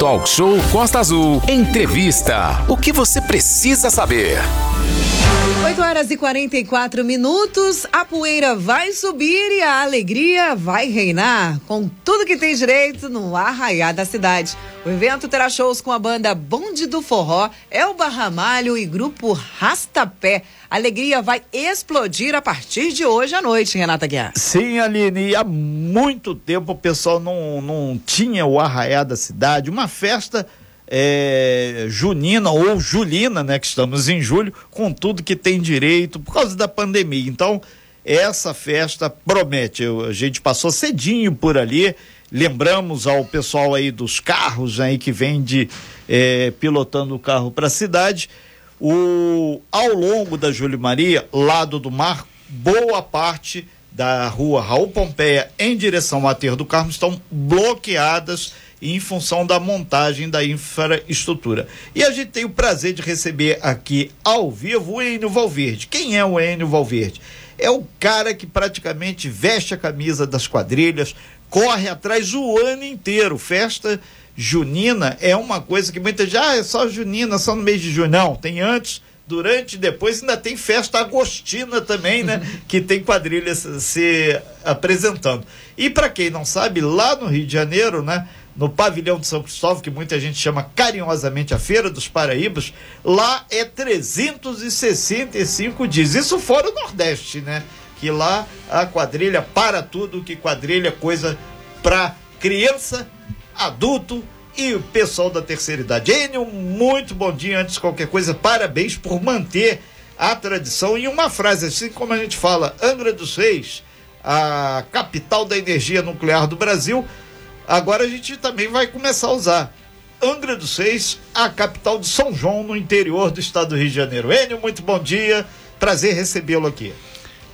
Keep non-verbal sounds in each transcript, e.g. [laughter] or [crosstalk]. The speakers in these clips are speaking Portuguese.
Talk Show Costa Azul. Entrevista. O que você precisa saber? 8 horas e 44 minutos. A poeira vai subir e a alegria vai reinar. Com tudo que tem direito no arraiá da cidade. O evento terá shows com a banda Bonde do Forró, Elba Ramalho e grupo Rastapé. A alegria vai explodir a partir de hoje à noite, Renata Guiar. Sim, Aline, e há muito tempo o pessoal não, não tinha o arraiá da cidade, uma festa é, junina ou julina, né? Que estamos em julho, com tudo que tem direito por causa da pandemia. Então, essa festa promete. Eu, a gente passou cedinho por ali. Lembramos ao pessoal aí dos carros aí que vem de é, pilotando o carro para a cidade. O, ao longo da Júlio Maria, lado do mar, boa parte da rua Raul Pompeia em direção ao Aterro do Carmo estão bloqueadas em função da montagem da infraestrutura. E a gente tem o prazer de receber aqui ao vivo o Enio Valverde. Quem é o Enio Valverde? É o cara que praticamente veste a camisa das quadrilhas, corre atrás o ano inteiro. Festa junina é uma coisa que muita gente, ah, é só junina, só no mês de junho. Não, tem antes, durante e depois ainda tem festa agostina também, né? [laughs] que tem quadrilhas se apresentando. E para quem não sabe, lá no Rio de Janeiro, né? No pavilhão de São Cristóvão, que muita gente chama carinhosamente a Feira dos Paraíbas, lá é 365 dias. Isso fora o Nordeste, né? Que lá a quadrilha para tudo, que quadrilha é coisa para criança, adulto e o pessoal da terceira idade. Enio, muito bom dia. Antes de qualquer coisa, parabéns por manter a tradição. E uma frase, assim como a gente fala, Angra dos Reis, a capital da energia nuclear do Brasil, Agora a gente também vai começar a usar. Angra dos Reis, a capital de São João, no interior do estado do Rio de Janeiro. Enio, muito bom dia. Prazer recebê-lo aqui.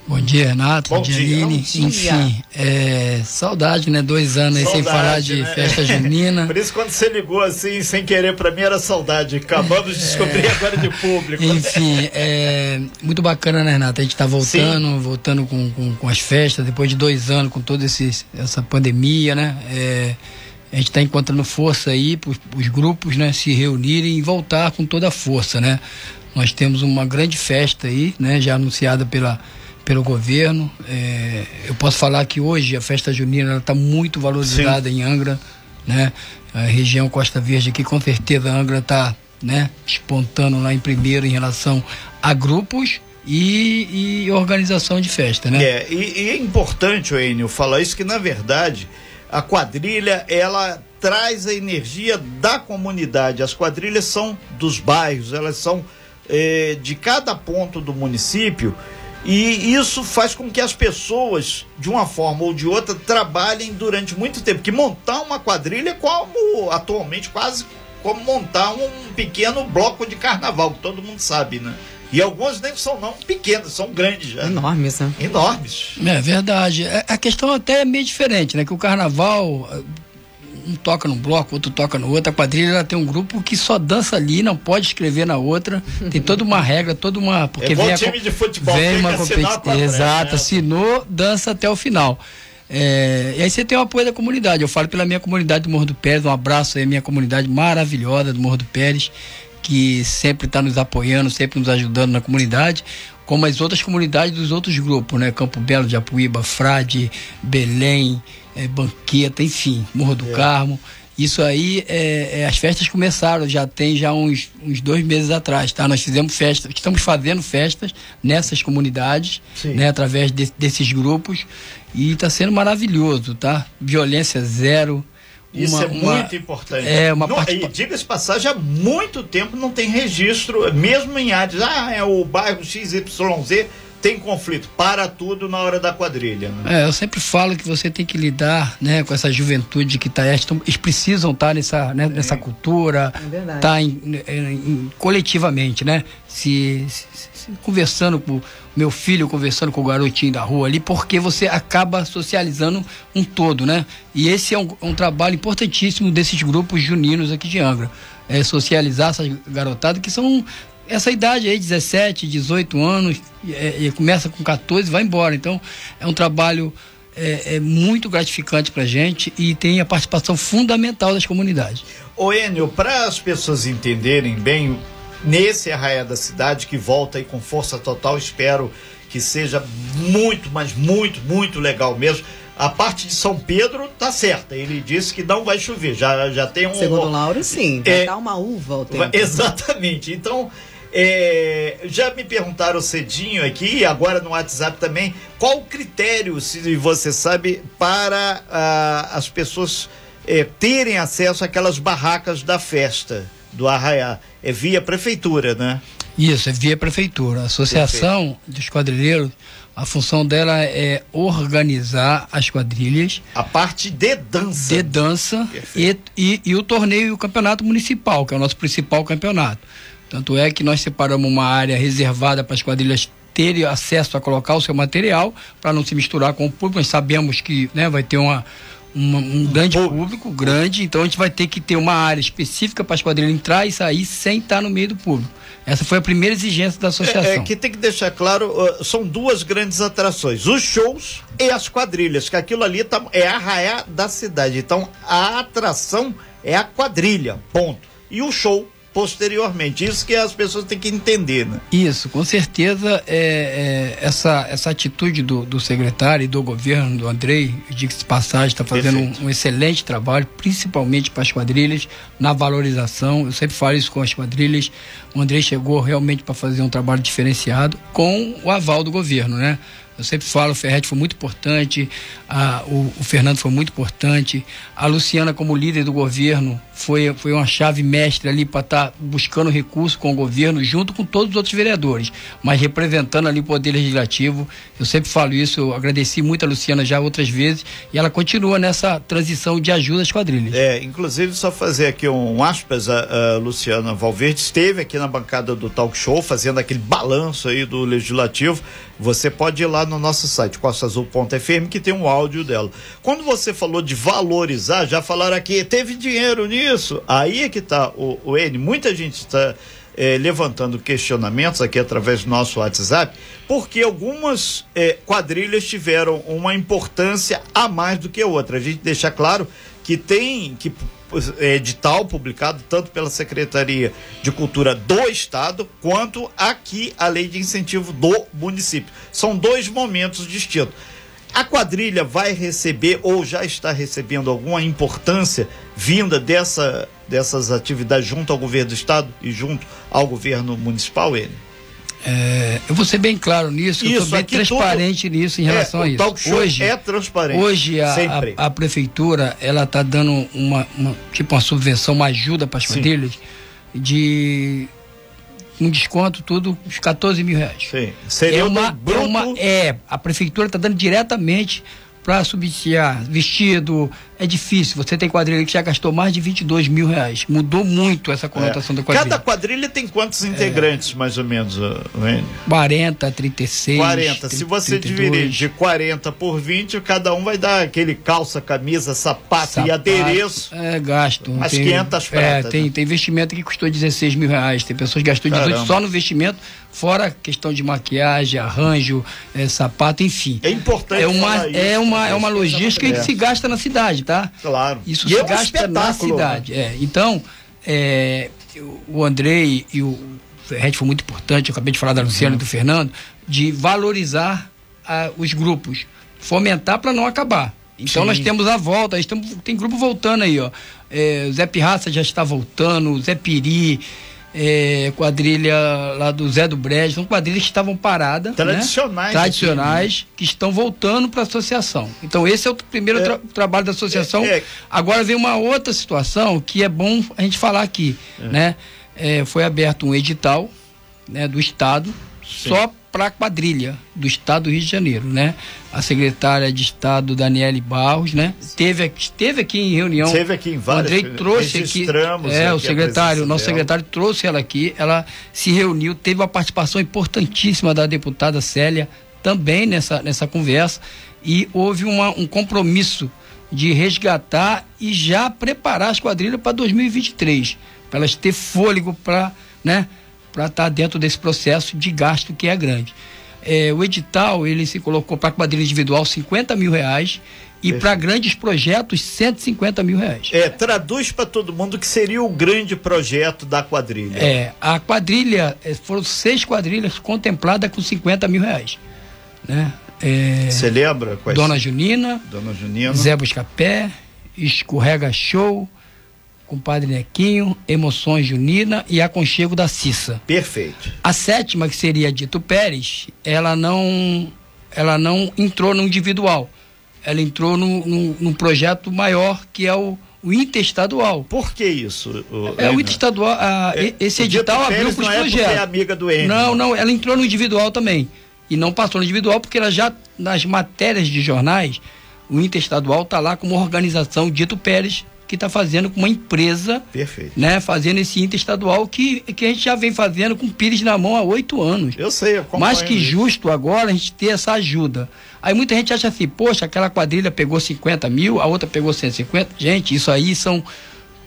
Bom dia, Renato. Bom, bom dia. Aline. Enfim, é, saudade, né? Dois anos saudade, aí sem falar de né? festa junina. [laughs] Por isso, quando você ligou assim, sem querer, para mim era saudade. Acabamos de descobrir é... agora de público. Enfim, é muito bacana, né, Renato? A gente tá voltando, Sim. voltando com, com, com, as festas, depois de dois anos, com toda essa pandemia, né? É, a gente está encontrando força aí para os grupos né, se reunirem e voltar com toda a força, né? Nós temos uma grande festa aí, né? Já anunciada pela pelo governo. É, eu posso falar que hoje a festa junina está muito valorizada Sim. em Angra, né? A região Costa Verde aqui, com certeza a Angra está né, espontando lá em primeiro em relação a grupos e, e organização de festa, né? É, e, e é importante, Enio, falar isso que na verdade a quadrilha ela traz a energia da comunidade. As quadrilhas são dos bairros, elas são é, de cada ponto do município e isso faz com que as pessoas, de uma forma ou de outra, trabalhem durante muito tempo. Que montar uma quadrilha é como atualmente quase como montar um pequeno bloco de carnaval, que todo mundo sabe, né? E algumas nem são não pequenas, são grandes já. Enormes, né? Enormes. É verdade. É, a questão até é meio diferente, né? Que o carnaval um toca num bloco, outro toca no outro. A quadrilha ela tem um grupo que só dança ali, não pode escrever na outra. Tem toda uma regra, toda uma. Porque é vem a, time de futebol, vem uma competição. Exato, né? assinou, dança até o final. É, e aí você tem o apoio da comunidade. Eu falo pela minha comunidade do Morro do Pérez, um abraço aí, minha comunidade maravilhosa do Morro do Pérez, que sempre está nos apoiando, sempre nos ajudando na comunidade como as outras comunidades dos outros grupos, né? Campo Belo de Apuíba, Frade, Belém, é, Banqueta, enfim, Morro do é. Carmo. Isso aí, é, é, as festas começaram, já tem já uns, uns dois meses atrás, tá? Nós fizemos festas, estamos fazendo festas nessas comunidades, Sim. né? Através de, desses grupos e está sendo maravilhoso, tá? Violência zero, isso uma, é uma, muito importante. É uma não, parte... Diga-se passagem, há muito tempo não tem registro, mesmo em áreas, ah, é o bairro XYZ, tem conflito, para tudo na hora da quadrilha. Né? É, eu sempre falo que você tem que lidar né, com essa juventude que está. Eles precisam estar tá nessa, né, nessa é. cultura, é tá em, em, em, coletivamente, né? Se, se, se, conversando com meu filho, conversando com o garotinho da rua ali, porque você acaba socializando um todo, né? E esse é um, um trabalho importantíssimo desses grupos juninos aqui de Angra. É socializar essas garotadas que são essa idade aí, 17, 18 anos, é, começa com 14 vai embora. Então, é um trabalho é, é muito gratificante para a gente e tem a participação fundamental das comunidades. Ô Enio, para as pessoas entenderem bem, nesse Arraia da Cidade, que volta aí com força total, espero que seja muito, mas muito, muito legal mesmo. A parte de São Pedro tá certa. Ele disse que não vai chover. Já, já tem um. Segundo o Lauro, sim. Vai é, dar uma uva ao tempo. [laughs] Exatamente. Então, é, já me perguntaram cedinho aqui, agora no WhatsApp também, qual o critério, se você sabe, para ah, as pessoas é, terem acesso àquelas barracas da festa do Arraiá? É via prefeitura, né? Isso, é via prefeitura. A Associação Perfeito. dos Quadrilheiros, a função dela é organizar as quadrilhas. A parte de dança. De dança e, e, e, o torneio e o campeonato municipal, que é o nosso principal campeonato. Tanto é que nós separamos uma área reservada para as quadrilhas terem acesso a colocar o seu material, para não se misturar com o público. Nós sabemos que né, vai ter uma, uma um grande público, grande, então a gente vai ter que ter uma área específica para as quadrilhas entrar e sair sem estar no meio do público. Essa foi a primeira exigência da associação. É, é que tem que deixar claro, uh, são duas grandes atrações, os shows e as quadrilhas, que aquilo ali tá, é a raia da cidade. Então a atração é a quadrilha, ponto. E o show posteriormente. Isso que as pessoas têm que entender, né? Isso, com certeza é, é essa, essa atitude do, do, secretário e do governo, do Andrei, diga-se passagem, está fazendo um, um, excelente trabalho, principalmente para as quadrilhas, na valorização. Eu sempre falo isso com as quadrilhas. O Andrei chegou realmente para fazer um trabalho diferenciado com o aval do governo, né? Eu sempre falo, o Ferretti foi muito importante, a, o, o, Fernando foi muito importante, a Luciana como líder do governo foi, foi uma chave mestre ali para estar tá buscando recurso com o governo, junto com todos os outros vereadores, mas representando ali o Poder Legislativo. Eu sempre falo isso, eu agradeci muito a Luciana já outras vezes e ela continua nessa transição de ajuda às quadrilhas. É, inclusive só fazer aqui um aspas, a, a Luciana Valverde esteve aqui na bancada do Talk Show fazendo aquele balanço aí do Legislativo. Você pode ir lá no nosso site, costaazul.fm, que tem um áudio dela. Quando você falou de valorizar, já falaram aqui, teve dinheiro nisso isso, aí é que está o, o N. Muita gente está é, levantando questionamentos aqui através do nosso WhatsApp, porque algumas é, quadrilhas tiveram uma importância a mais do que outra. A gente deixa claro que tem que edital publicado tanto pela Secretaria de Cultura do Estado quanto aqui a lei de incentivo do município. São dois momentos distintos. A quadrilha vai receber ou já está recebendo alguma importância vinda dessa, dessas atividades junto ao governo do estado e junto ao governo municipal, ele? É, eu vou ser bem claro nisso, isso, eu sou bem transparente nisso em relação é, a isso. hoje é transparente. Hoje a, a, a, prefeitura ela está dando uma, uma, tipo uma subvenção, uma ajuda para as famílias de um desconto, tudo, uns 14 mil reais. Sim. Seria é uma, é uma. É, a prefeitura está dando diretamente para subsidiar vestido, é difícil. Você tem quadrilha que já gastou mais de 22 mil reais. Mudou muito essa conotação é. da quadrilha. Cada quadrilha tem quantos integrantes, é. mais ou menos, Wayne? 40, 36. 40. 30, Se você 32. dividir de 40 por 20, cada um vai dar aquele calça, camisa, sapato, sapato e adereço. É, gasto. As tem, 500 pratas. É, tem, né? tem investimento que custou 16 mil reais. Tem pessoas que gastou 18 Caramba. só no investimento, fora questão de maquiagem, arranjo, é, sapato, enfim. É importante. É uma, isso, é uma, é uma logística que se gasta na cidade tá? Claro. Isso e se é um gasta na cidade. Né? É, então, é, o Andrei e o Ferretti foi muito importante, eu acabei de falar da Luciana uhum. e do Fernando, de valorizar uh, os grupos, fomentar para não acabar. Então Sim. nós temos a volta, estamos, tem grupo voltando aí, ó. É, Zé Pirraça já está voltando, Zé Piri, é, quadrilha lá do Zé do Brejo, são quadrilhas que estavam paradas. Tradicionais. Né? Tradicionais, que estão voltando para a associação. Então, esse é o primeiro é, tra trabalho da associação. É, é. Agora vem uma outra situação que é bom a gente falar aqui. É. Né? É, foi aberto um edital né, do Estado Sim. só para a quadrilha do Estado do Rio de Janeiro, né? A secretária de Estado Daniele Barros, né? Teve, esteve aqui em reunião. Esteve aqui em várias. O Andrei trouxe aqui. É, o secretário, o nosso dela. secretário trouxe ela aqui. Ela se reuniu, teve uma participação importantíssima da deputada Célia também nessa, nessa conversa e houve uma, um compromisso de resgatar e já preparar as quadrilhas para 2023, para elas ter fôlego para, né? Para estar tá dentro desse processo de gasto que é grande. É, o edital ele se colocou para quadrilha individual 50 mil reais e para grandes projetos 150 mil reais. É, traduz para todo mundo que seria o grande projeto da quadrilha. É, a quadrilha, é, foram seis quadrilhas contempladas com 50 mil reais. Né? Você é, lembra? Quais? Dona Junina, Dona Junina, Zé Buscapé, Escorrega Show, Compadre Nequinho, Emoções Junina e Aconchego da Cissa. Perfeito. A sétima, que seria Dito Pérez, ela não, ela não entrou no individual ela entrou num, num, projeto maior que é o, o interestadual. Por que isso? O, é o interestadual. A, é, esse edital abriu para os é projetos. É amiga do Enio. Não, não, ela entrou no individual também. E não passou no individual porque ela já, nas matérias de jornais, o interestadual está lá como organização Dito Pérez que está fazendo com uma empresa, Perfeito. né, fazendo esse interestadual que, que a gente já vem fazendo com Pires na mão há oito anos. Eu sei, eu Mais que justo agora a gente ter essa ajuda. Aí muita gente acha assim, poxa, aquela quadrilha pegou 50 mil, a outra pegou 150. Gente, isso aí são.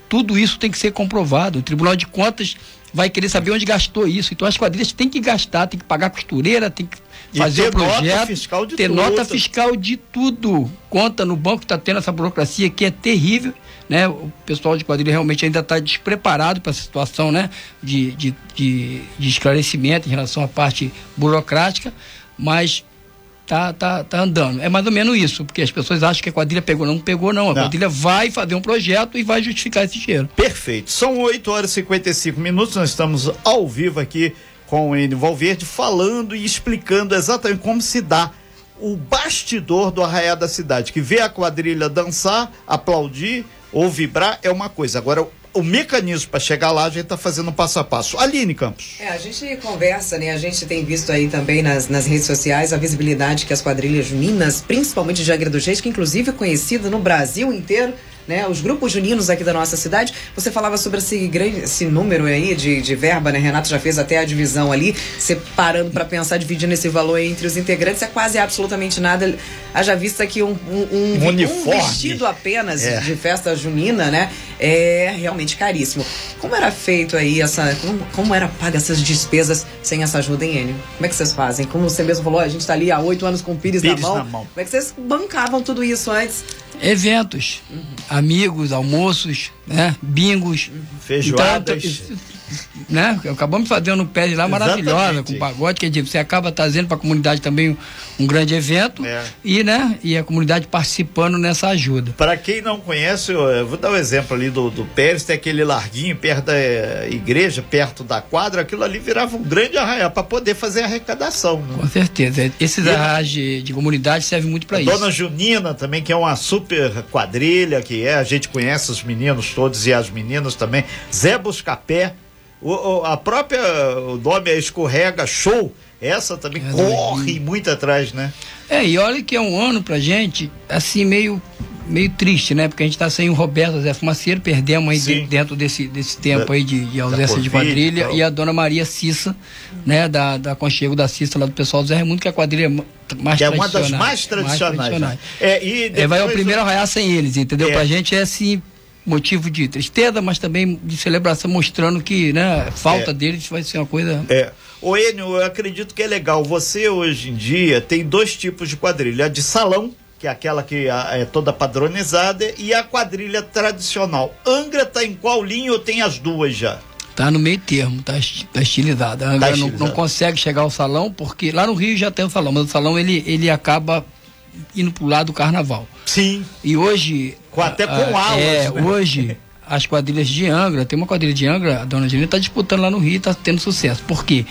Tudo isso tem que ser comprovado. O Tribunal de Contas vai querer saber onde gastou isso. Então as quadrilhas têm que gastar, tem que pagar costureira, tem que fazer o projeto, nota fiscal de ter tudo. nota fiscal de tudo. Conta no banco está tendo essa burocracia que é terrível né? O pessoal de quadrilha realmente ainda está despreparado para essa situação, né? De, de, de, de, esclarecimento em relação à parte burocrática, mas tá, tá, tá andando. É mais ou menos isso, porque as pessoas acham que a quadrilha pegou, não pegou não. A não. quadrilha vai fazer um projeto e vai justificar esse dinheiro. Perfeito. São 8 horas e 55 minutos, nós estamos ao vivo aqui com o Enio Valverde falando e explicando exatamente como se dá o bastidor do Arraial da Cidade, que vê a quadrilha dançar, aplaudir, ou vibrar é uma coisa. Agora, o mecanismo para chegar lá, a gente está fazendo passo a passo. Aline Campos. É, a gente conversa, né? A gente tem visto aí também nas, nas redes sociais a visibilidade que as quadrilhas juninas, principalmente de Angra do Reis, que inclusive é conhecida no Brasil inteiro, né? Os grupos juninos aqui da nossa cidade. Você falava sobre esse grande esse número aí de, de verba, né? Renato já fez até a divisão ali, separando para pensar, dividindo esse valor entre os integrantes, é quase absolutamente nada. Haja vista que um, um, um, um vestido apenas é. de festa junina, né? É realmente caríssimo. Como era feito aí essa. Como, como era paga essas despesas sem essa ajuda, hein, Enio? Como é que vocês fazem? Como você mesmo falou, a gente está ali há oito anos com o Pires, Pires na, mão. na mão. Como é que vocês bancavam tudo isso antes? Eventos, uhum. Amigos, almoços, né? Bingos. Feijoadas. Então, né? Acabamos fazendo um pé de lá maravilhosa, com pagode, dizer, você acaba trazendo para a comunidade também um, um grande evento é. e, né, e a comunidade participando nessa ajuda. Para quem não conhece, eu vou dar o um exemplo ali do, do Pérez, tem aquele larguinho perto da eh, igreja, perto da quadra, aquilo ali virava um grande arraial para poder fazer arrecadação. Né? Com certeza. Esses arraiais de, de, comunidade servem muito para isso. Dona Junina também, que é uma super quadrilha, que é, a gente conhece os meninos todos e as meninas também. Zé Buscapé o, o, a própria, o nome é Escorrega Show, essa também é corre muito atrás, né? É, e olha que é um ano pra gente, assim, meio meio triste, né? Porque a gente está sem o Roberto Zé Fumaceiro, perdemos aí de, dentro desse, desse tempo da, aí de, de ausência de quadrilha, e a dona Maria Cissa, né? Da, da Conchego da Cissa, lá do pessoal do Zé Raimundo, que é a quadrilha mais que é uma das mais tradicionais. Mais tradicionais. Né? É, e é, vai o primeiro arraiar sem eles, entendeu? É. Pra gente é assim, motivo de tristeza, mas também de celebração, mostrando que né, a falta é. deles vai ser uma coisa. É. O Enio, eu acredito que é legal. Você hoje em dia tem dois tipos de quadrilha: a de salão, que é aquela que é toda padronizada, e a quadrilha tradicional. Angra tá em qual linha ou tem as duas já? Tá no meio termo, tá, tá estilizada. A Angra tá não, não, consegue chegar ao salão, porque lá no Rio já tem o salão, mas o salão ele, ele acaba indo pro lado do carnaval. Sim. E hoje. Com, até com aulas. É, né? hoje [laughs] as quadrilhas de Angra, tem uma quadrilha de Angra, a dona Janine está disputando lá no Rio e está tendo sucesso. Por quê?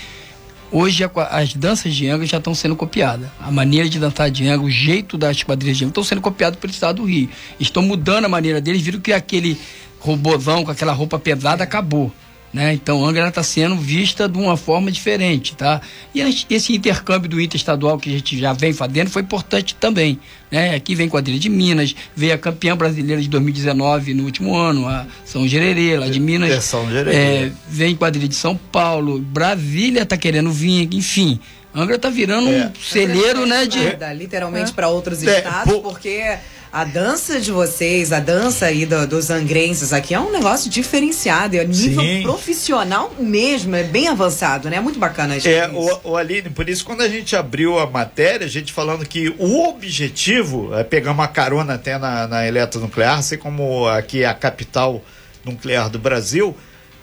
Hoje as danças de Angra já estão sendo copiadas. A maneira de dançar de Angra, o jeito das quadrilhas de Angra estão sendo copiados pelo estado do Rio. Estão mudando a maneira deles, viram que aquele robozão com aquela roupa pesada acabou. Né? Então, Angra está sendo vista de uma forma diferente, tá? E esse intercâmbio do interestadual que a gente já vem fazendo foi importante também, né? Aqui vem quadrilha de Minas, veio a campeã brasileira de 2019 no último ano, a São Gererê, lá de Minas. É São Gererê. É, vem quadrilha de São Paulo, Brasília está querendo vir, enfim. Angra está virando é. um celeiro, né? De... Literalmente é. para outros é, estados, porque a dança de vocês, a dança aí do, dos angrenses aqui é um negócio diferenciado, é nível Sim. profissional mesmo, é bem avançado, né? É muito bacana isso. É, o, o Aline, por isso quando a gente abriu a matéria, a gente falando que o objetivo é pegar uma carona até na, na eletronuclear, assim como aqui é a capital nuclear do Brasil,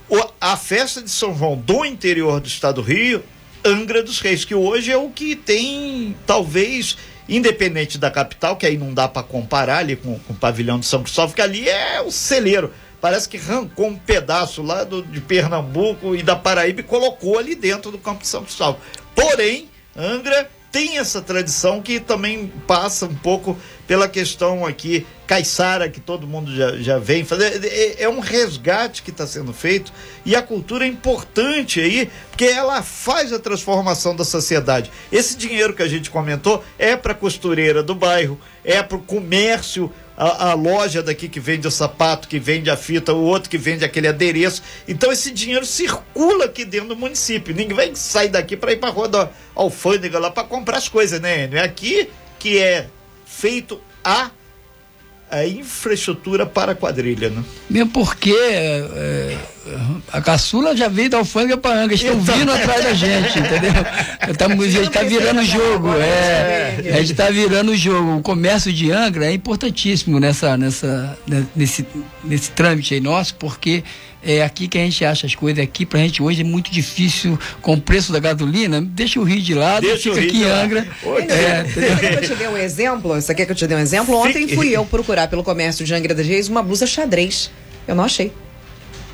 o- a festa de São João do interior do estado do Rio, Angra dos Reis, que hoje é o que tem, talvez, independente da capital, que aí não dá para comparar ali com, com o pavilhão de São Cristóvão, que ali é o celeiro. Parece que arrancou um pedaço lá do, de Pernambuco e da Paraíba e colocou ali dentro do campo de São Cristóvão. Porém, Angra tem essa tradição que também passa um pouco pela questão aqui caiçara que todo mundo já, já vem fazer é, é um resgate que está sendo feito e a cultura é importante aí porque ela faz a transformação da sociedade esse dinheiro que a gente comentou é para costureira do bairro é para o comércio a, a loja daqui que vende o sapato, que vende a fita, o outro que vende aquele adereço. Então esse dinheiro circula aqui dentro do município. Ninguém sair daqui para ir para a rua da alfândega lá para comprar as coisas, né? É aqui que é feito a, a infraestrutura para a quadrilha, né? Mesmo porque é, a caçula já veio da alfândega para Angra, estão Então. vindo atrás da gente, entendeu? Estamos, a gente está virando o jogo, é, a gente está virando o jogo. O comércio de Angra é importantíssimo nessa, nessa, né, nesse, nesse trâmite aí nosso, porque é aqui que a gente acha as coisas. Aqui pra gente hoje é muito difícil com o preço da gasolina. Deixa o Rio de lado, Deixa o fica Rio aqui em. Angra. Oi, É, Você quer que eu te dê um exemplo? Você quer que eu te dê um exemplo? Ontem fui eu procurar pelo comércio de Angra dos Reis uma blusa xadrez. Eu não achei.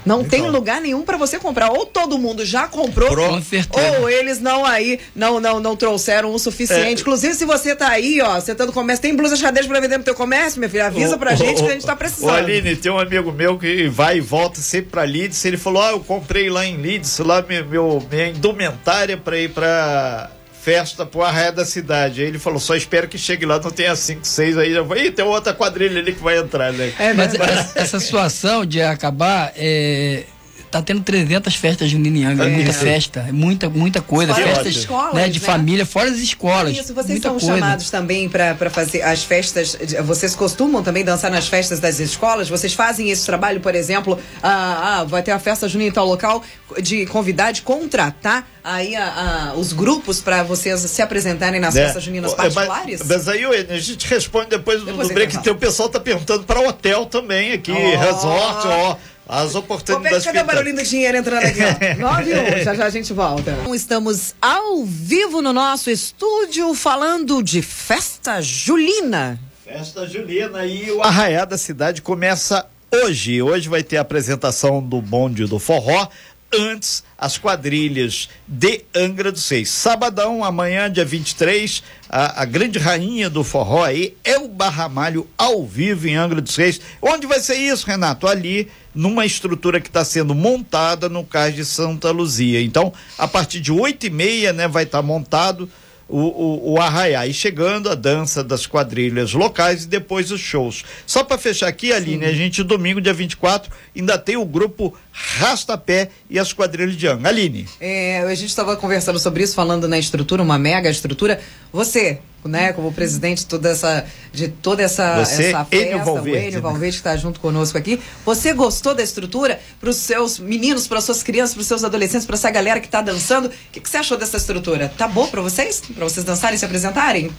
Não tem lugar nenhum pra você comprar. Ou todo mundo já comprou, Com certeza. ou eles não aí não não não trouxeram o suficiente. É. Inclusive, se você tá aí, ó, você tá no comércio, tem blusa xadrez pra vender no teu comércio, minha filha, avisa pra gente que a gente tá precisando. O Aline, tem um amigo meu que vai e volta sempre pra Leeds. Ele falou: Ah, eu comprei lá em Leeds, lá meu, meu- minha indumentária pra ir pra festa pro arraia da cidade. Aí ele falou: só espero que chegue lá, não tenha cinco, seis aí. Já vai, Ih, tem outra quadrilha ali que vai entrar, né? É Mas verdade. essa, essa situação de acabar é, tá tendo 300 festas Angra, é muita festa, é muita, muita coisa. Fora as festas escolas, né, de né? família, fora as escolas. Isso, vocês muita são coisa. chamados também pra pra fazer as festas. Vocês costumam também dançar nas festas das escolas? Vocês fazem esse trabalho, por exemplo, ah, ah, vai ter a festa junina em tal local, de convidar, de contratar aí a- a- os grupos pra vocês se apresentarem nas Né? festas juninas É, mas- particulares? Mas, aí ô, a gente responde depois do, Depois do break. intervalo. Tem o pessoal tá perguntando para hotel também aqui, Ó. resort, ó. As oportunidades. Cadê o barulhinho do dinheiro entrando aqui? ó? 9 e 1, já já a gente volta. Estamos ao vivo no nosso estúdio falando de festa julina. Festa Julina e o Arraiá da Cidade começa hoje. Hoje vai ter a apresentação do bonde do forró. Antes, as quadrilhas de Angra dos Seis. Sabadão, amanhã, dia 23, a, a grande rainha do forró aí é o Barramalho ao vivo em Angra dos Reis. Onde vai ser isso, Renato? Ali, numa estrutura que está sendo montada no Cais de Santa Luzia. Então, a partir de oito e meia, né, vai estar montado o, o, o arraiá e chegando a dança das quadrilhas locais e depois os shows. Só para fechar aqui, Aline, a gente domingo, dia 24, ainda tem o grupo Rastapé e as quadrilhas de Angra. Aline. É, a gente estava conversando sobre isso, falando na estrutura, uma mega estrutura. Você, né, como presidente toda essa, de toda essa, Você, essa Enio festa, Valverde, o Enio né? Valverde que está junto conosco aqui. Você gostou da estrutura para os seus meninos, para suas crianças, para os seus adolescentes, para essa galera que está dançando? O que, que você achou dessa estrutura? Tá bom para vocês? Para vocês dançarem e se apresentarem?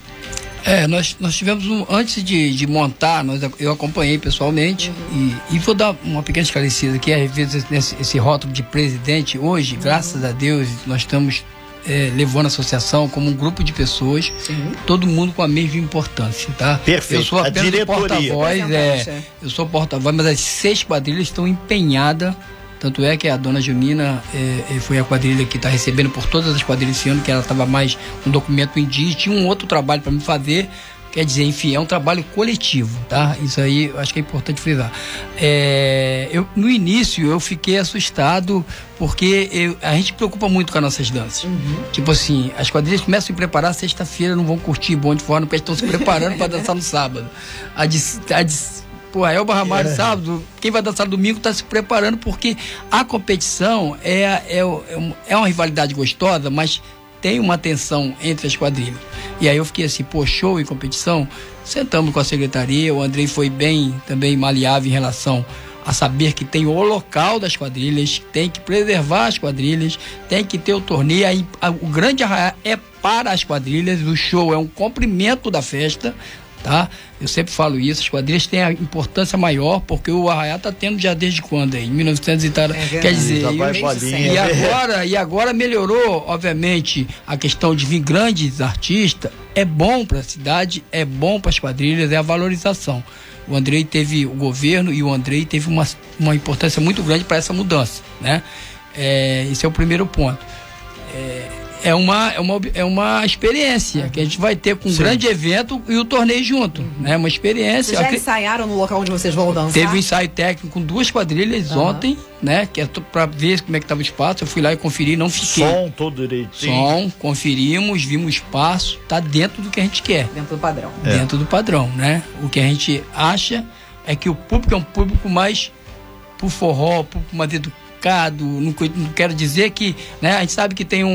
É, nós, nós tivemos um. Antes de, de montar, nós, eu acompanhei pessoalmente e, e vou dar uma pequena esclarecida aqui. Às vezes, esse, esse rótulo de presidente, hoje, graças a Deus, nós estamos é, levando a associação como um grupo de pessoas, todo mundo com a mesma importância, tá? Perfeito. Eu sou A apenas porta-voz, é, é. eu sou porta-voz, mas as seis quadrilhas estão empenhadas. Tanto é que a dona Junina é, é, foi a quadrilha que está recebendo por todas as quadrilhas esse ano, que ela estava mais um documento e tinha um outro trabalho para me fazer. Quer dizer, enfim, é um trabalho coletivo, tá? Isso aí eu acho que é importante frisar. É, eu, no início eu fiquei assustado porque eu- a gente preocupa muito com as nossas danças. Tipo assim, as quadrilhas começam a se preparar sexta-feira, não vão curtir bonde fora, porque estão se preparando para dançar no sábado. A de, a de Pô, é o Barramalho sábado, quem vai dançar domingo está se preparando porque a competição é, é, é, é uma rivalidade gostosa, mas tem uma tensão entre as quadrilhas. E aí eu fiquei assim, pô, show e competição. Sentamos com a secretaria, o Andrei foi bem também maleável em relação a saber que tem o local das quadrilhas, tem que preservar as quadrilhas, tem que ter o torneio. Aí, o grande arraial é para as quadrilhas, o show é um comprimento da festa, tá? Eu sempre falo isso, as quadrilhas têm a importância maior, porque o Arraiá tá tendo já desde quando aí? 1900 e tal. É quer dizer, já vai e, e agora, e agora melhorou, obviamente, a questão de vir grandes artistas, é bom para a cidade, é bom para as quadrilhas, é a valorização. O Andrei teve o governo e o Andrei teve uma, uma importância muito grande para essa mudança, né? É, esse é o primeiro ponto. É, é uma, é uma, é uma experiência que a gente vai ter com um grande evento e o torneio junto, uhum. né? Uma experiência. Vocês já ensaiaram no local onde vocês vão dançar? Teve um ensaio técnico com duas quadrilhas uhum. ontem, né? Que é para ver como é que estava o espaço. Eu fui lá e conferi, não fiquei. Som todo direitinho. Som, conferimos, vimos o espaço, tá dentro do que a gente quer. Dentro do padrão. É. Dentro do padrão, né? O que a gente acha é que o público é um público mais pro forró, público mais educado mercado. Não, não quero dizer que, né? A gente sabe que tem um,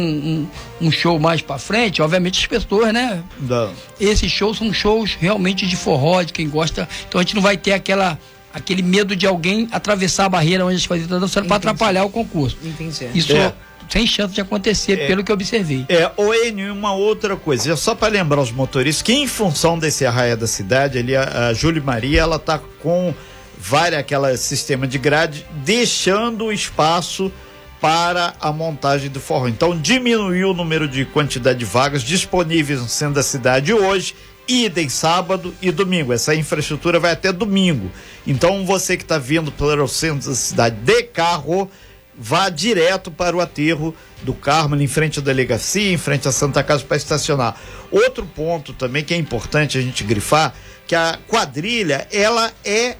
um, um show mais para frente, obviamente as pessoas, né? Não. Esses shows são shows realmente de forró, de quem gosta. Então a gente não vai ter aquela aquele medo de alguém atravessar a barreira onde as coisas estão dançando para atrapalhar o concurso. Entendi. Isso é. sem chance de acontecer, é, pelo que eu observei. É, o Enio, uma outra coisa, só para lembrar os motoristas que em função desse arraia da cidade, ali a, a Júlia Maria, ela tá com várias aquela sistema de grade, deixando espaço para a montagem do forró. Então diminuiu o número de quantidade de vagas disponíveis no centro da cidade hoje, idem sábado e domingo. Essa infraestrutura vai até domingo. Então você que está vindo pelo centro da cidade de carro, vá direto para o aterro do Carmo, em frente à delegacia, em frente à Santa Casa para estacionar. Outro ponto também que é importante a gente grifar, que a quadrilha, ela é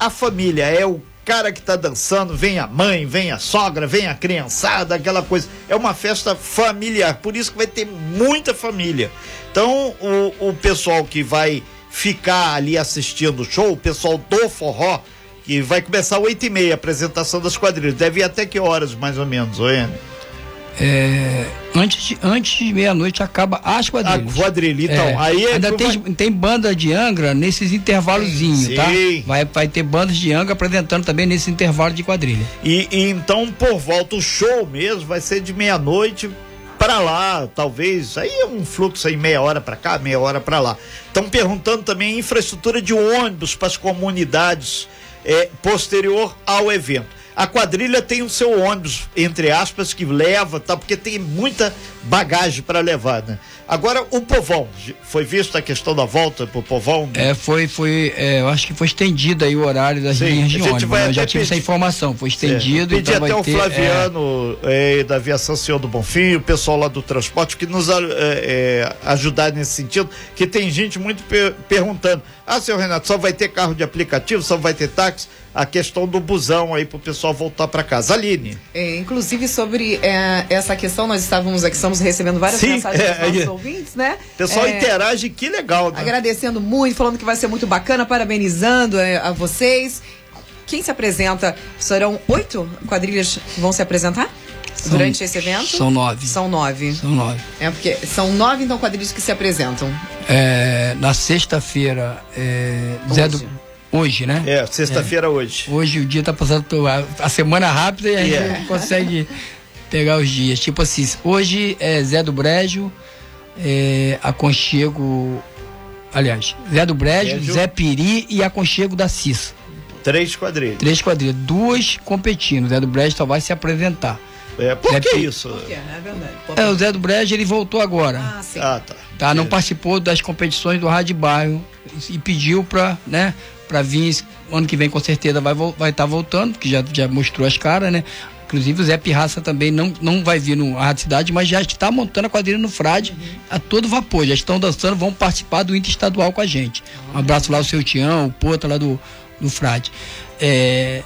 a família, é o cara que tá dançando, vem a mãe, vem a sogra, vem a criançada, aquela coisa. É uma festa familiar, por isso que vai ter muita família. Então, o, o pessoal que vai ficar ali assistindo o show, o pessoal do forró, que vai começar oito e meia, a apresentação das quadrilhas. Deve ir até que horas, mais ou menos, Oene? É, antes de, antes de meia-noite acaba as quadrilhas. A quadrilha, então. É, aí é ainda tem, vai... tem banda de Angra nesses intervalozinhos, tá? Vai, vai ter bandas de Angra apresentando também nesse intervalo de quadrilha. E, e então, por volta, o show mesmo vai ser de meia-noite para lá, talvez. Aí é um fluxo aí meia hora para cá, meia hora para lá. Estão perguntando também infraestrutura de ônibus para as comunidades é, posterior ao evento. A quadrilha tem o seu ônibus, entre aspas, que leva, tá? Porque tem muita bagagem para levar, né? Agora, o povão, foi visto a questão da volta pro povão? É, foi, foi, é, eu acho que foi estendido aí o horário das Sim, linhas de ônibus, né? Eu já tive pedir, essa informação, foi estendido. Pedi então até o ter, Flaviano é... É, da aviação Senhor do Bonfim, o pessoal lá do transporte, que nos é, é, ajudar nesse sentido, que tem gente muito per perguntando, ah, seu Renato, só vai ter carro de aplicativo, só vai ter táxi? a questão do busão aí para o pessoal voltar para casa. Aline. É, inclusive sobre é, essa questão, nós estávamos aqui, estamos recebendo várias Sim, mensagens é, dos nossos é, ouvintes, né? O pessoal é, interage, que legal, né? Agradecendo muito, falando que vai ser muito bacana, parabenizando é, a vocês. Quem se apresenta? Serão oito quadrilhas que vão se apresentar? São, durante esse evento? São nove. São nove. São nove. É porque são nove então quadrilhas que se apresentam. É, na sexta-feira, é, Zé do Hoje, né? É, sexta-feira é. hoje. Hoje o dia tá passando a, a semana rápida e a gente yeah. consegue pegar os dias. Tipo assim, hoje é Zé do Brejo, é, Aconchego. Aliás, Zé do Brejo, Brejo, Zé Piri e Aconchego da Cissa. Três quadrilhas. Três quadrilhas. Duas competindo. Zé do Brejo só vai se apresentar. É, por Zé que Piri... isso? Por quê? É verdade. É, o Zé do Brejo ele voltou agora. Ah, sim. Ah, tá. tá não participou das competições do Rádio Bairro e pediu para, né, para vir ano que vem com certeza vai estar vai tá voltando, porque já, já mostrou as caras, né? Inclusive o Zé Pirraça também não, não vai vir no Rádio Cidade, mas já está montando a quadrilha no Frade uhum. a todo vapor. Já estão dançando, vão participar do Interestadual com a gente. Um abraço lá ao seu Tião, o Pota lá do, do Frade. É,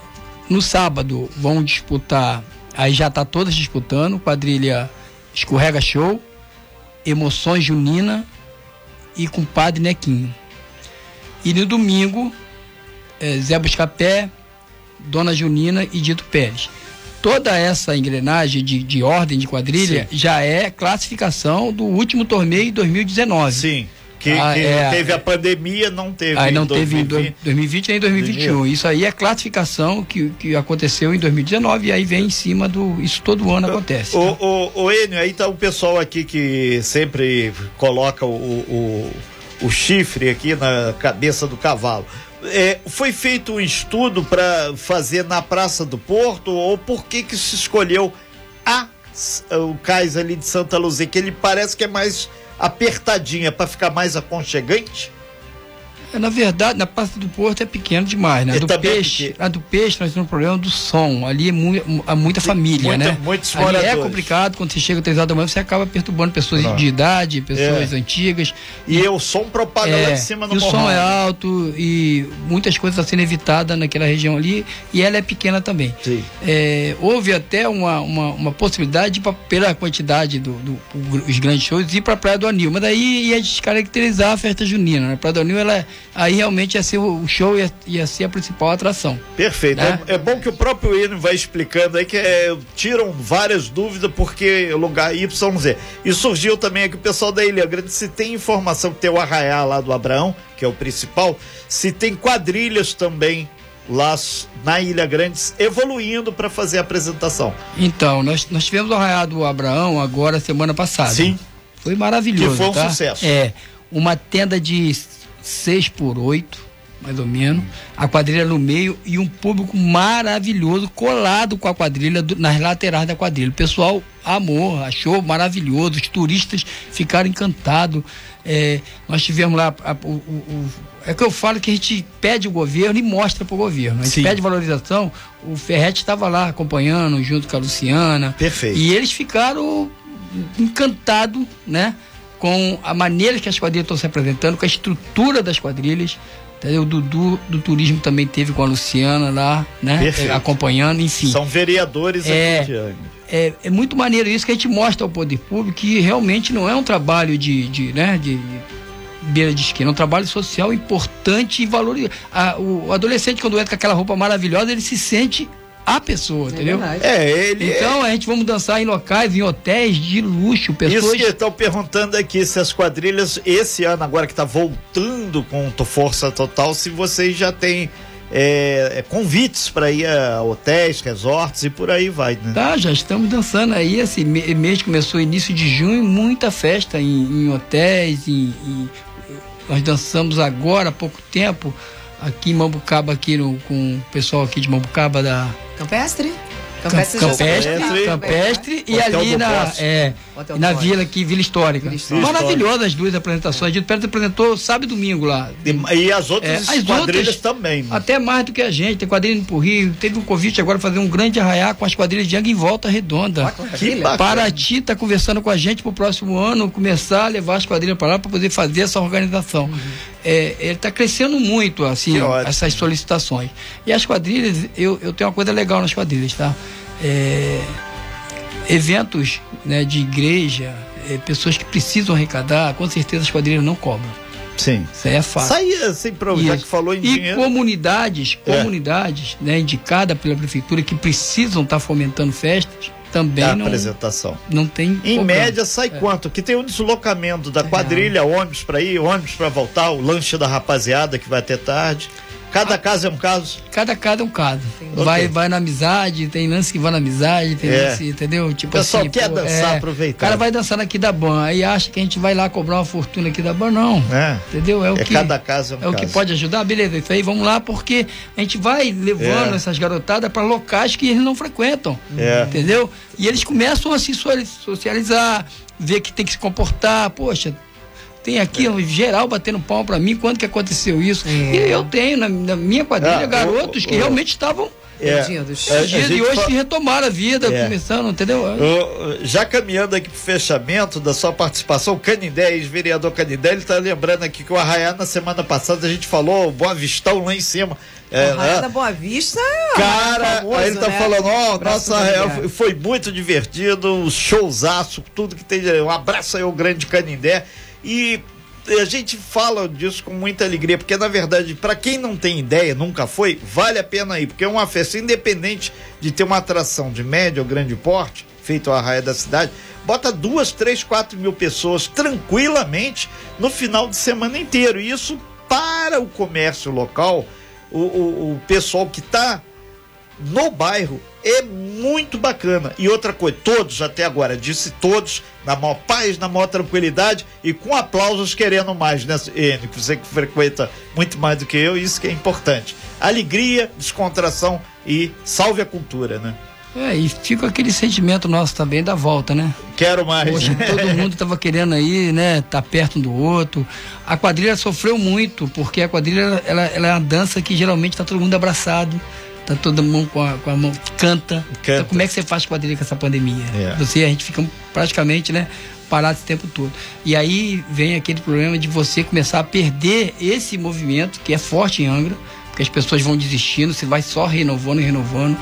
no sábado vão disputar, aí já está todas disputando, quadrilha Escorrega Show, Emoções Junina e com Padre Nequinho. E no domingo é, Zé Buscapé, Dona Junina e Dito Pérez. Toda essa engrenagem de, de ordem de quadrilha Sim. já é classificação do último torneio de 2019. Sim. Que, ah, que é, teve a pandemia, não teve aí não teve em 2020 nem em 2021. Isso aí é classificação que, que aconteceu em 2019 e aí vem em cima do. Isso todo ano acontece. O, tá? o, o Enio, aí tá o pessoal aqui que sempre coloca o, o, o chifre aqui na cabeça do cavalo. É, foi feito um estudo para fazer na Praça do Porto ou por que que se escolheu a o cais ali de Santa Luzia, que ele parece que é mais apertadinha para ficar mais aconchegante? É, na verdade, na Praça do Porto é pequeno demais, né? A do peixe, porque... a do peixe nós temos um problema do som. Ali é mu há muita família, muita, né? Muitos Ali é complicado, quando você chega três horas da manhã, você acaba perturbando pessoas Pronto. de idade, pessoas é. antigas. E, e, o som propaga é, lá de cima no e o som é alto e muitas coisas estão sendo evitadas naquela região ali e ela é pequena também. É, houve até uma, uma, uma possibilidade pra, pela quantidade dos do, do, grandes shows ir para a Praia do Anil, mas daí ia descaracterizar a festa junina. Né? A Praia do Anil ela é aí realmente ia ser o show, ia, ia ser a principal atração. Perfeito. Né? É, é, bom que o próprio Enio vai explicando aí que é, tiram várias dúvidas porque lugar YZ. E surgiu também aqui o pessoal da Ilha Grande, se tem informação que tem o Arraiá lá do Abraão, que é o principal, se tem quadrilhas também lá na Ilha Grande evoluindo para fazer a apresentação. Então, nós, nós tivemos o Arraiá do Abraão agora semana passada. Sim. Foi maravilhoso. Que foi um tá? sucesso. É. Uma tenda de 6 por 8 mais ou menos, a quadrilha no meio e um público maravilhoso colado com a quadrilha do, nas laterais da quadrilha. O pessoal amou, achou maravilhoso, os turistas ficaram encantados. É, nós tivemos lá a, o, o, é que eu falo que a gente pede o governo e mostra para o governo. A gente Sim. pede valorização. O Ferretti estava lá acompanhando junto com a Luciana. Perfeito. E eles ficaram encantados, né? Com a maneira que as quadrilhas estão se apresentando, com a estrutura das quadrilhas. O Dudu do turismo também teve com a Luciana lá, né? Perfeito. Acompanhando, enfim. São vereadores é, aqui de é, é muito maneiro isso que a gente mostra ao poder público que realmente não é um trabalho de, de né, de, beira de esquina, é um trabalho social importante e valoroso. o adolescente, quando entra com aquela roupa maravilhosa, ele se sente a pessoa, é entendeu? Verdade. É, ele. Então é... a gente vamos dançar em locais, em hotéis de luxo, pessoas. Isso que estão perguntando aqui se as quadrilhas, esse ano agora que está voltando com força total, se vocês já têm é, é, convites para ir a hotéis, resorts e por aí vai, né? Tá, já estamos dançando aí. Esse mês começou início de junho, muita festa em, em hotéis, em, em, nós dançamos agora há pouco tempo aqui em Mambucaba, aqui no, com o pessoal aqui de Mambucaba da. Campestre? Campestre, campestre, campestre e ali na, é, na vila aqui, Vila Histórica. Vila Histórica. Maravilhosa as duas apresentações. A gente apresentou sábado e domingo lá. E, e as outras é, as quadrilhas outras, também. Né? Até mais do que a gente. Tem quadrilha pro Rio. Teve um convite agora fazer um grande arraiar com as quadrilhas de Angue em Volta Redonda. Que Paraty está conversando com a gente pro próximo ano começar a levar as quadrilhas para lá para poder fazer essa organização. Uhum. É, ele está crescendo muito, assim, essas solicitações. E as quadrilhas, eu, eu tenho uma coisa legal nas quadrilhas, tá? É, eventos né, de igreja, é, pessoas que precisam arrecadar, com certeza as quadrilhas não cobram. Sim. Isso aí é fácil. Sair assim, pra, já que falou em e dinheiro. comunidades, é. comunidades, né, indicadas pela prefeitura que precisam estar tá fomentando festas, também da não, apresentação. Não tem. Em problema. média sai é. quanto? Que tem um deslocamento da é. quadrilha, ônibus para ir, ônibus para voltar, o lanche da rapaziada que vai até tarde. Cada caso é um caso? Cada caso é um caso. Vai, okay. vai na amizade, tem lance que vai na amizade, tem é. lance, entendeu? Tipo o pessoal assim, quer pô, dançar, é, aproveitar. O cara vai dançar aqui da ban, aí acha que a gente vai lá cobrar uma fortuna aqui da ban, não. É. Entendeu? É o é que. Cada caso é um É o que pode ajudar, beleza, isso aí, vamos lá, porque a gente vai levando é. essas garotadas para locais que eles não frequentam. É. Entendeu? E eles começam a se socializar, ver que tem que se comportar, poxa tem aqui é. geral batendo pau para mim, quando que aconteceu isso? É. E eu tenho na, na minha quadrilha ah, garotos o, que o, realmente estavam é, perdidos. É, e hoje fa... se retomaram a vida, é. começando, entendeu? O, já caminhando aqui pro fechamento da sua participação, Canindé, ex-vereador Canindé, ele tá lembrando aqui que o Arraiá na semana passada a gente falou Boa Vistão lá em cima. É, né? da Boa Vista é Cara, famoso, aí ele tá né? falando, ó, oh, nossa, é, foi muito divertido, showzaço, tudo que tem. Um abraço aí ao grande Canindé. E a gente fala disso com muita alegria, porque na verdade, para quem não tem ideia, nunca foi, vale a pena ir, porque é uma festa independente de ter uma atração de médio ou grande porte, feito a raia da cidade, bota duas, três, quatro mil pessoas tranquilamente no final de semana inteiro. E isso para o comércio local, o, o, o pessoal que está no bairro é muito bacana. E outra coisa, todos até agora, disse todos, na maior paz, na maior tranquilidade e com aplausos querendo mais, né, Enio? Você que frequenta muito mais do que eu, isso que é importante. Alegria, descontração e salve a cultura, né? É, e fica aquele sentimento nosso também da volta, né? Quero mais. Poxa, todo [laughs] mundo tava querendo aí, né? Tá perto um do outro. A quadrilha sofreu muito, porque a quadrilha ela, ela é uma dança que geralmente tá todo mundo abraçado tá todo mundo com a, com a mão, canta. canta. Então, como é que você faz quadrilha com essa pandemia? É. Você, a gente fica praticamente, né, parado esse tempo todo. E aí vem aquele problema de você começar a perder esse movimento que é forte em Angra, porque as pessoas vão desistindo, você vai só renovando e renovando.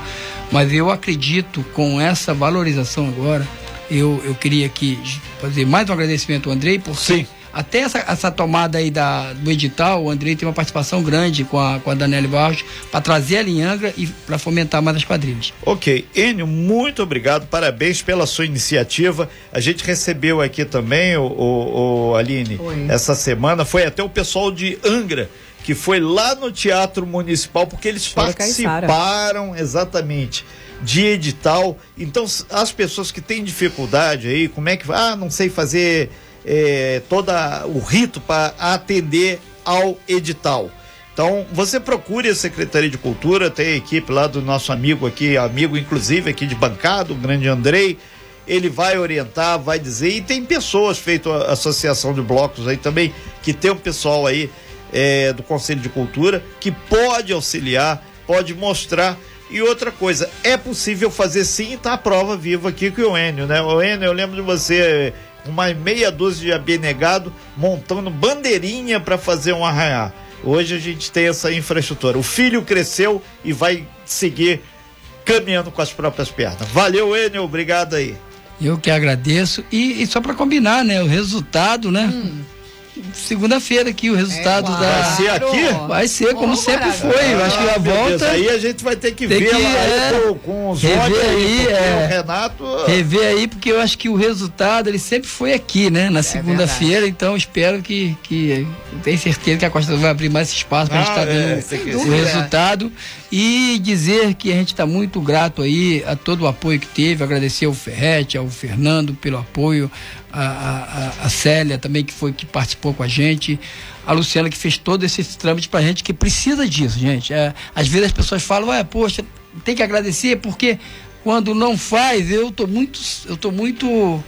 Mas eu acredito com essa valorização agora, eu, eu queria aqui fazer mais um agradecimento ao Andrei, porque Sim até essa, essa tomada aí da, do edital, o Andrei tem uma participação grande com a, com a Daniela Barros para trazer a Linhangra e para fomentar mais as quadrilhas. Ok. Enio, muito obrigado, parabéns pela sua iniciativa. A gente recebeu aqui também, o, o, o Aline, Oi. essa semana, foi até o pessoal de Angra que foi lá no Teatro Municipal, porque eles participaram exatamente de edital. Então, as pessoas que têm dificuldade aí, como é que. Ah, não sei fazer é, todo o rito para atender ao edital. Então, você procure a Secretaria de Cultura, tem a equipe lá do nosso amigo aqui, amigo inclusive aqui de bancada, o grande Andrei. Ele vai orientar, vai dizer, e tem pessoas feito a associação de blocos aí também, que tem um pessoal aí é, do Conselho de Cultura que pode auxiliar, pode mostrar. E outra coisa, é possível fazer sim, tá a prova viva aqui com o Enio, né? O Enio, eu lembro de você uma meia dúzia de abnegado montando bandeirinha para fazer um arraiar. Hoje a gente tem essa infraestrutura. O filho cresceu e vai seguir caminhando com as próprias pernas. Valeu, Enio, obrigado aí. Eu que agradeço. E, e só para combinar, né? O resultado, né? Hum segunda-feira aqui o resultado é, claro. da. Vai ser aqui? Vai ser, como sempre foi. Eu acho que a volta. Deus, aí a gente vai ter que ver que, lá é, com, com os rever aí, é, o Renato. Rever aí, porque eu acho que o resultado ele sempre foi aqui, né? Na é segunda-feira, então espero que. que tenho certeza que a Costa vai abrir mais espaço para a gente estar tá vendo o resultado. E dizer que a gente está muito grato aí a todo o apoio que teve, agradecer ao Ferrete, ao Fernando pelo apoio, a, a, a Célia também, que foi que participou com a gente, a Luciana que fez todo esse trâmite pra gente, que precisa disso, gente. É, às vezes as pessoas falam, é, poxa, tem que agradecer, porque quando não faz, eu tô muito, eu tô muito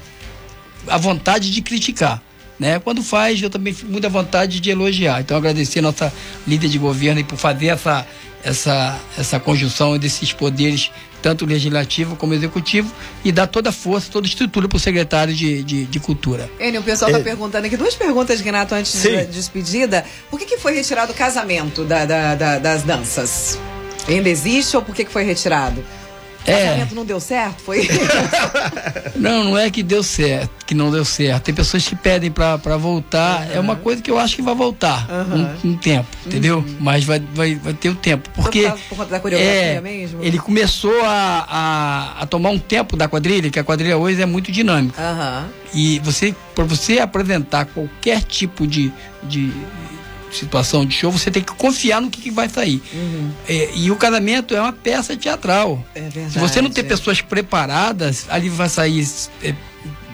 à vontade de criticar. Né? Quando faz, eu também fico muito à vontade de elogiar. Então, agradecer a nossa líder de governo por fazer essa, essa, essa conjunção desses poderes tanto legislativo como executivo, e dar toda a força, toda a estrutura para o secretário de, de, de Cultura. Enio, o pessoal está é... perguntando aqui duas perguntas, Renato, antes Sim. da despedida. Por que, que foi retirado o casamento da, da, da, das danças? Ainda existe ou por que, que foi retirado? O é. casamento não deu certo? Foi? [laughs] não, não é que deu certo, que não deu certo. Tem pessoas que pedem para voltar. Uhum. É uma coisa que eu acho que vai voltar uhum. um, um, tempo, entendeu? Uhum. Mas vai, vai, vai ter o um tempo. Porque. Por conta da coreografia é, mesmo? Ele começou a, a, a, tomar um tempo da quadrilha, que a quadrilha hoje é muito dinâmica. E você, para você apresentar qualquer tipo de, de situação de show, você tem que confiar no que, que vai sair. Uhum. É, e o casamento é uma peça teatral. É verdade, Se você não ter é. pessoas preparadas, ali vai sair é,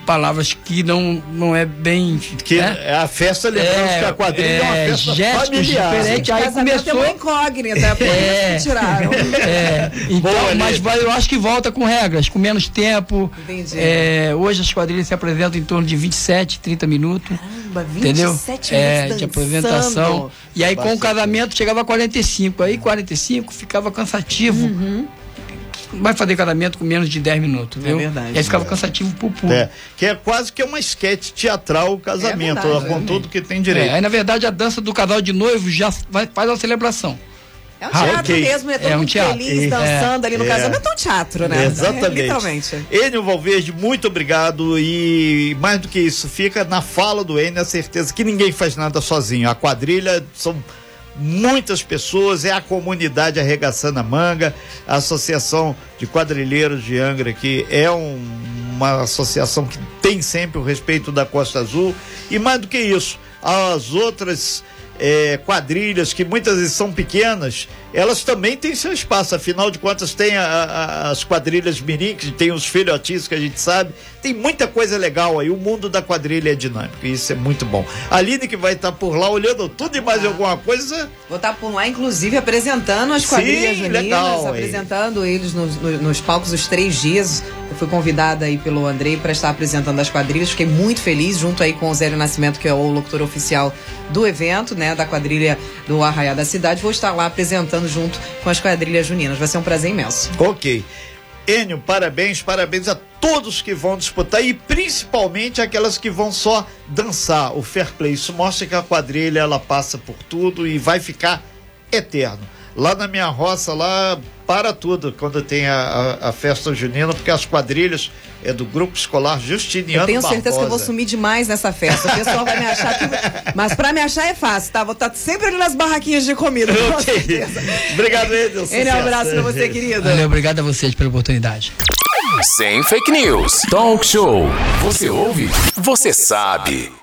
palavras que não, não é bem. Que né? é a festa, lembrando é, que a quadrilha é, uma festa gestos familiar. diferentes. Aí começou. É uma incógnita, [laughs] por é, isso tiraram. É, então, Boa, mas vai, eu acho que volta com regras, com menos tempo. Entendi. É, hoje as quadrilhas se apresentam em torno de 27, 30 minutos. Caramba, 27 entendeu? minutos. É, de apresentação. E aí com o casamento chegava a 45. Aí 45 ficava cansativo. Uhum vai fazer casamento com menos de 10 minutos, é viu? É verdade. E aí ficava é. cansativo pro público. É, que é quase que uma esquete teatral o casamento, é verdade, com tudo que tem direito. É, aí na verdade a dança do casal de noivo já vai, faz a celebração. É um teatro Ok. mesmo, né? Todo É um mundo teatro. feliz, É. dançando ali no É. casamento. É um teatro, né? Exatamente. É, literalmente. Enio Valverde, muito obrigado. E mais do que isso, fica na fala do Enio a certeza que ninguém faz nada sozinho. A quadrilha são muitas pessoas, é a comunidade arregaçando a manga, a Associação de Quadrilheiros de Angra, que é um- uma associação que tem sempre o respeito da Costa Azul. E mais do que isso, as outras eh, quadrilhas que muitas vezes são pequenas, elas também têm seu espaço. Afinal de contas, tem a- a- as quadrilhas mirim, que tem os filhotinhos que a gente sabe. Tem muita coisa legal aí. O mundo da quadrilha é dinâmico. E isso é muito bom. A Aline que vai estar por lá olhando tudo e mais alguma coisa. Vou estar por lá, inclusive, apresentando as Sim, quadrilhas juninas, legal, apresentando eles nos, no- nos palcos os três dias. Eu fui convidada aí pelo Andrei para estar apresentando as quadrilhas. Fiquei muito feliz, junto aí com o Zélio Nascimento, que é o locutor oficial do evento, né? Da quadrilha do Arraiá da Cidade. Vou estar lá apresentando junto com as quadrilhas juninas. Vai ser um prazer imenso. Ok. Enio, parabéns, parabéns a todos que vão disputar e principalmente aquelas que vão só dançar o fair play. Isso mostra que a quadrilha ela passa por tudo e vai ficar eterno. Lá na minha roça, lá para tudo quando tem a, a- a festa junina, porque as quadrilhas é do grupo escolar Justiniano Eu tenho certeza que eu vou Barbosa. sumir demais nessa festa. O pessoal vai me achar que. [laughs] Mas pra me achar é fácil, tá? Vou estar sempre ali nas barraquinhas de comida. com [laughs] Ok. certeza. Obrigado. Ele é um abraço pra você, querido. Valeu, obrigado a vocês pela oportunidade. Sem fake news. Talk show. Você ouve? Você sabe.